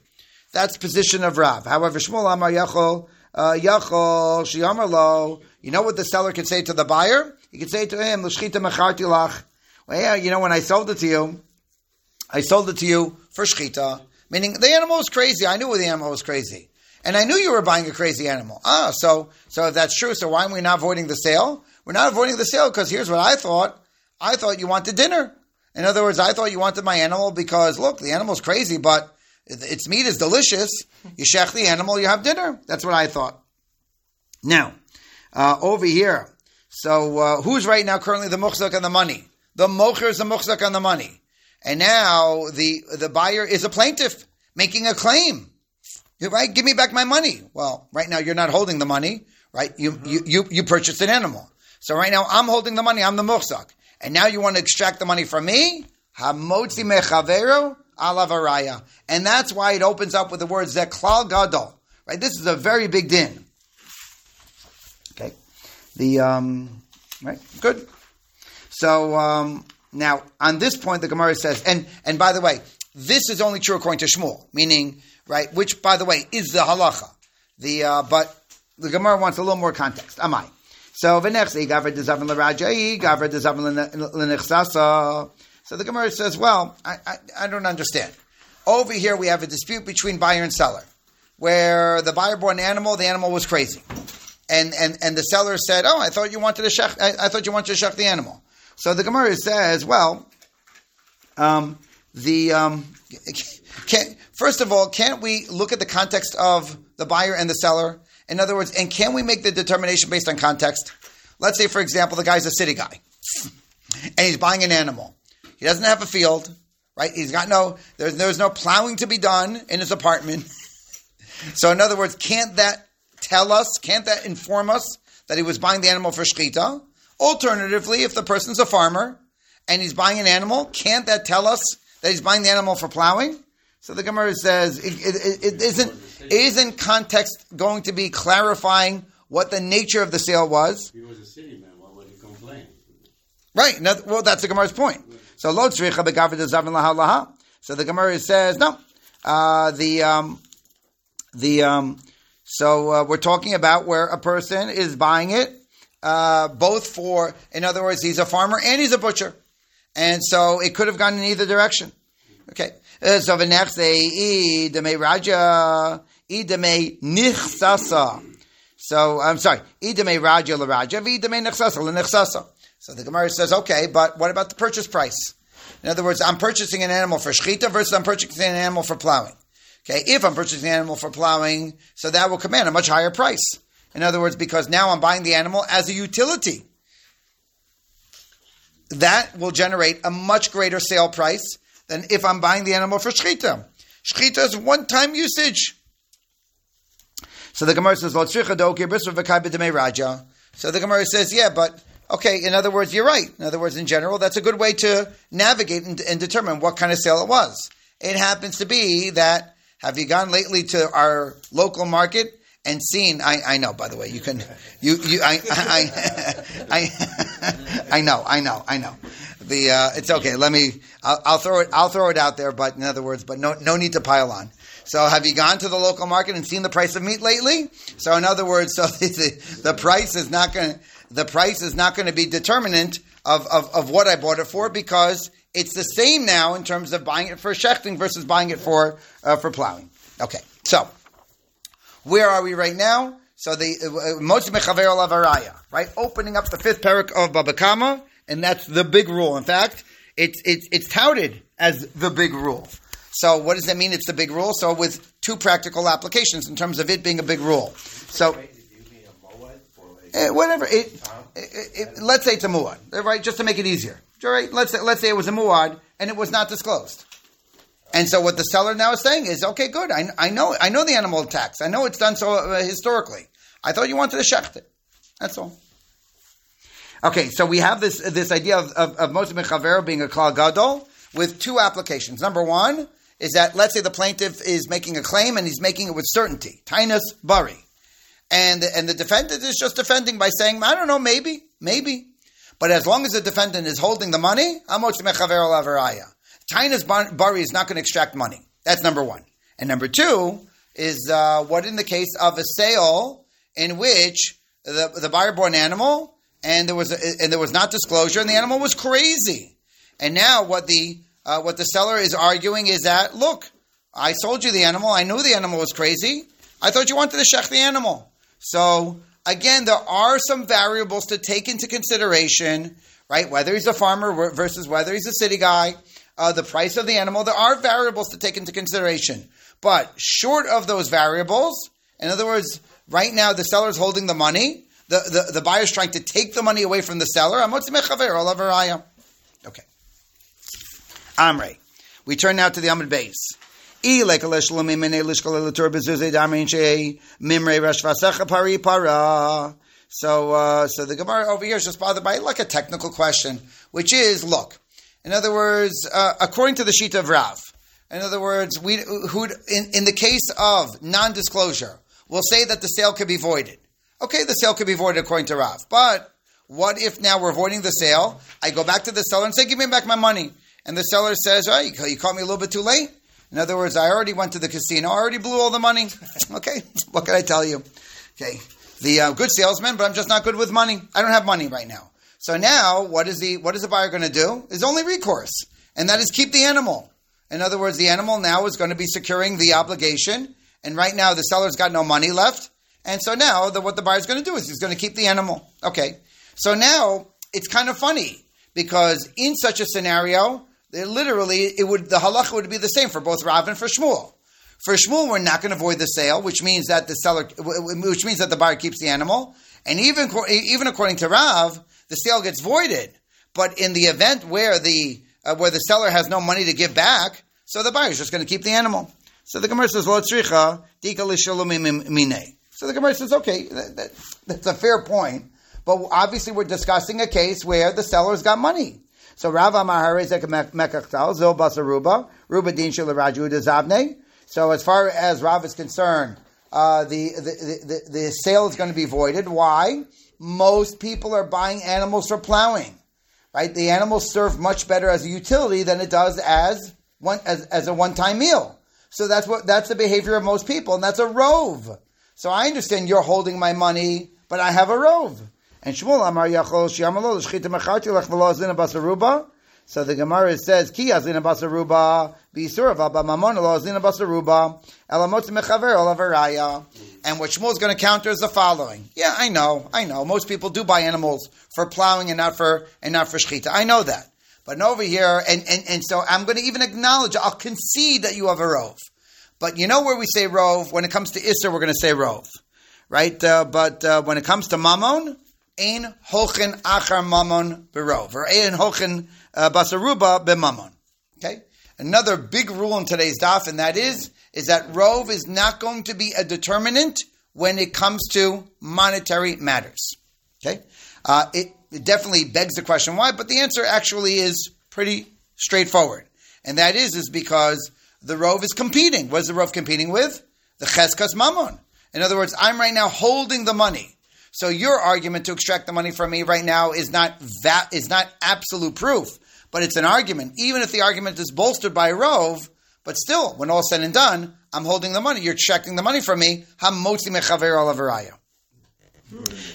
That's position of Rav. However, Shmuel Amar Yachol uh, Yachol Shiyamar Lo. You know what the seller can say to the buyer? He can say to him, L'shchita mecharti lach. Well, yeah, you know, when I sold it to you, I sold it to you for shchita. Meaning, the animal was crazy. I knew the animal was crazy. And I knew you were buying a crazy animal. Ah, so, so if that's true, so why are we not avoiding the sale? We're not avoiding the sale because here's what I thought. I thought you wanted dinner. In other words, I thought you wanted my animal because, look, the animal's crazy, but its meat is delicious. You shech the animal, you have dinner. That's what I thought. Now, uh, over here, so uh, who's right now currently the muhzak and the money? The mocher is the muhzak on the money, and now the the buyer is a plaintiff making a claim. Right, give me back my money. Well, right now you're not holding the money, right? You you you, you purchased an animal, so right now I'm holding the money. I'm the muhzak, and now you want to extract the money from me? Hamotzi mechavero alavaraya, and that's why it opens up with the word zeklal gadol. Right, this is a very big din. Okay, the um, right, good. So um, now on this point, the Gemara says, and and by the way, this is only true according to Shmuel, meaning right, which by the way is the halacha. The uh, but the Gemara wants a little more context. Am I? So v'nechsi gavra dezavin l'rajai gavra dezavin l'nechsasa. So the Gemara says, well, I, I, I don't understand. Over here we have a dispute between buyer and seller, where the buyer bought an animal, the animal was crazy. And, and, and the seller said, oh, I thought you wanted to shech, I, I thought you wanted to shech the animal. So the Gemara says, well, um, the um, can, first of all, can't we look at the context of the buyer and the seller? In other words, and can we make the determination based on context? Let's say, for example, the guy's a city guy, and he's buying an animal. He doesn't have a field, right? He's got no, there's, there's no plowing to be done in his apartment. so, in other words, can't that tell us, can't that inform us that he was buying the animal for shkita? Alternatively, if the person's a farmer and he's buying an animal, can't that tell us that he's buying the animal for plowing? So the Gemara says it, it, it isn't isn't context going to be clarifying what the nature of the sale was. He was a city man. Why would he complain? Right. Well, that's the Gemara's point. So lo tzricha zavin. So the Gemara says no. Uh, the um, the um, so uh, we're talking about where a person is buying it uh, both for, in other words, he's a farmer and he's a butcher, and so it could have gone in either direction. Okay. Uh, So the next day, idame raja, idame nichsasa. So I'm sorry, idame raja la raja, idame nichsasa la nichsasa. So the Gemara says, okay, but what about the purchase price? In other words, I'm purchasing an animal for shechita versus I'm purchasing an animal for plowing. Okay, if I'm purchasing an animal for plowing, so that will command a much higher price. In other words, because now I'm buying the animal as a utility. That will generate a much greater sale price than if I'm buying the animal for shechita. Shechita is one-time usage. So the Gemara says, Raja. So the Gemara says, yeah, but okay, in other words, you're right. In other words, in general, that's a good way to navigate and, and determine what kind of sale it was. It happens to be that have you gone lately to our local market and seen? I, I know, by the way, you can, you, you, I, I, I, I know, I know, I know. The uh, it's okay. Let me. I'll, I'll throw it. I'll throw it out there. But in other words, but no, no need to pile on. So, have you gone to the local market and seen the price of meat lately? So, in other words, so the, the price is not going. The price is not going to be determinant of, of, of what I bought it for because it's the same now in terms of buying it for shechting versus buying it for uh, for plowing. Okay, so where are we right now? So the most mechaver lavaraya, right? Opening up the fifth parak of Bava Kamma, and that's the big rule. In fact, it's it's it's touted as the big rule. So what does that mean? It's the big rule. So with two practical applications in terms of it being a big rule. So eh, whatever it, it, it, let's say it's a muad, right? Just to make it easier, right? Let's say, let's say it was a muad and it was not disclosed. And so what the seller now is saying is, okay, good. I, I know I know the animal tax. I know it's done so uh, historically. I thought you wanted to shecht it. That's all. Okay, so we have this this idea of of, of Moshe Mechaver being a klal gadol with two applications. Number one is that let's say the plaintiff is making a claim and he's making it with certainty, tinus bari, and and the defendant is just defending by saying, I don't know, maybe, maybe, but as long as the defendant is holding the money, Amos Mechaver Lavaraya. Tinus bari is not going to extract money. That's number one, and number two is uh, what in the case of a sale in which the the buyer bought an animal and there was a, and there was not disclosure, and the animal was crazy. And now what the uh, what the seller is arguing is that look, I sold you the animal. I knew the animal was crazy. I thought you wanted to shech the animal. So again, there are some variables to take into consideration, right? Whether he's a farmer versus whether he's a city guy. uh, the price of the animal. There are variables to take into consideration, but short of those variables, in other words, right now the seller is holding the money. The, the, the buyer is trying to take the money away from the seller. Okay. Amre. We turn now to the Amud beis. So, uh, so the Gemara over here is just bothered by like a technical question, which is, look, in other words, uh, according to the Shita of Rav, in other words, we who in, in the case of non-disclosure, we'll say that the sale could be voided. Okay, the sale could be voided according to Rav, but what if now we're voiding the sale? I go back to the seller and say, "Give me back my money," and the seller says, "Oh, you, you caught me a little bit too late." In other words, I already went to the casino. I already blew all the money. okay, what can I tell you? Okay, the uh, good salesman, but I'm just not good with money. I don't have money right now. So now, what is the what is the buyer going to do? Is only recourse, and that is keep the animal. In other words, the animal now is going to be securing the obligation, and right now the seller's got no money left, and so now the, what the buyer's going to do is he's going to keep the animal. Okay, so now it's kind of funny because in such a scenario, literally it would the halacha would be the same for both Rav and for Shmuel. For Shmuel, we're not going to void the sale, which means that the seller, which means that the buyer keeps the animal, and even even according to Rav, the sale gets voided. But in the event where the uh, where the seller has no money to give back, so the buyer is just going to keep the animal. So the Gemara says, "Lo tzricha dika So the Gemara says, "Okay, that, that, that's a fair point, but obviously we're discussing a case where the seller's got money." So Rav Amar Mekachtal Zil Basaruba Ruba Din Raju Zabne. So as far as Rav is concerned, uh, the, the, the, the, sale is going to be voided. Why? Most people are buying animals for plowing, right? The animals serve much better as a utility than it does as one as, as a one time meal. So that's what that's the behavior of most people, and that's a rove. So I understand you're holding my money, but I have a rove. And Shmuel Amar Yachol Shiamalo L'Shchita Mecharti Lech V'Lo Basaruba. So the Gemara says, Ki Azina Basaruba B'Yisurav Abba Mamon Lo Azina Basaruba Elamot Mechaver Olavaraya. And what Shmuel is going to counter is the following. Yeah, I know, I know. Most people do buy animals for plowing and not for and not for shchita. I know that. But over here, and, and, and so I'm going to even acknowledge, I'll concede that you have a rove. But you know where we say rove? When it comes to Isser, we're going to say rove. Right? Uh, but uh, when it comes to Mammon, Ein hochen achar mamon berov, or ein hochen uh, basaruba bemamon. Okay? Another big rule in today's daf, and that is, is that rove is not going to be a determinant when it comes to monetary matters. Okay? Uh, it, it definitely begs the question why, but the answer actually is pretty straightforward. And that is, is because the rove is competing. What is the rove competing with? The cheskas mamon. In other words, I'm right now holding the money. So your argument to extract the money from me right now is not that is not absolute proof, but it's an argument. Even if the argument is bolstered by Rove, but still, when all said and done, I'm holding the money. You're extracting the money from me. Hamotzi mechaver alavaraya.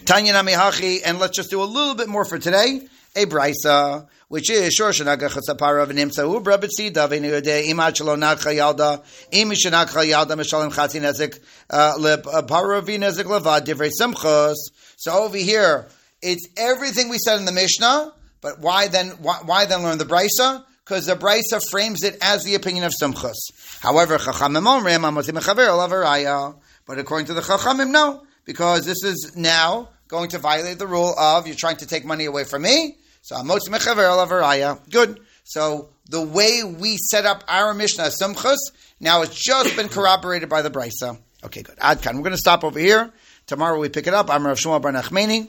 Tanya namihachi, and let's just do a little bit more for today. A brisa, which is shor shanaga chatzapara v'nimsa ubra b'tzida v'niyode imad shalo nakcha yalda imi shenakcha yalda mishalim chatzi nezik uh, lepara v'nezik levad divrei Sumchos. So over here, it's everything we said in the Mishnah, but why then? Why, why then learn the brisa? Because the brisa frames it as the opinion of Sumchos. However, chachamim omrim amotim mechaver olavaraya. But according to the chachamim, no, because this is now going to violate the rule of you're trying to take money away from me. So amotz mechaver alavaraya. Good. So the way we set up our Mishnah Sumchos, now it's just been corroborated by the Brisa. Okay, good. Adkan. We're going to stop over here. Tomorrow we pick it up. I'm Rav Shmuel Bar Nachmeni.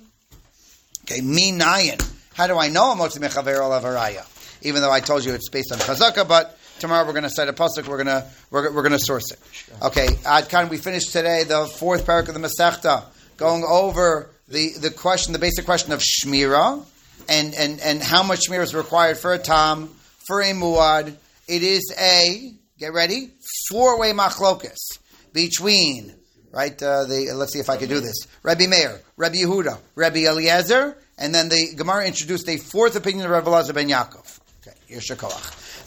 Okay, me nayin. How do I know amotz mechaver alavaraya? Even though I told you it's based on chazaka, but tomorrow we're going to cite a pasuk. We're going to we're, we're going to source it. Okay, Adkan. We finished today the fourth parak of the Masechta, going over the, the question, the basic question of shmira, and, and, and how much shmira is required for a tam, for a muad. It is a, get ready, four way machlokus between, right, uh, the, let's see if I can do this, Rabbi Meir, Rabbi Yehuda, Rabbi Eliezer, and then the Gemara introduced a fourth opinion of Rabbi Elazar ben Yaakov. Okay.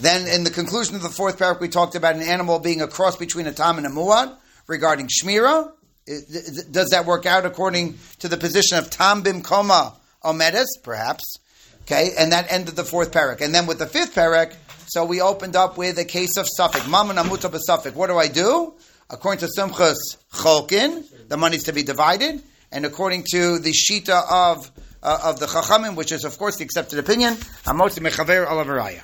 Then in the conclusion of the fourth paragraph, we talked about an animal being a cross between a tam and a muad regarding shmira, does that work out according to the position of Tam Bim Koma Omedes? Perhaps. Okay, and that ended the fourth parak. And then with the fifth parak, So we opened up with a case of suffix. Mammon amuta. What do I do? According to Sumchos Cholkin, the money's to be divided, and according to the shita of uh, of the Chachamim, which is of course the accepted opinion, Amotzi mechaver alavaraya.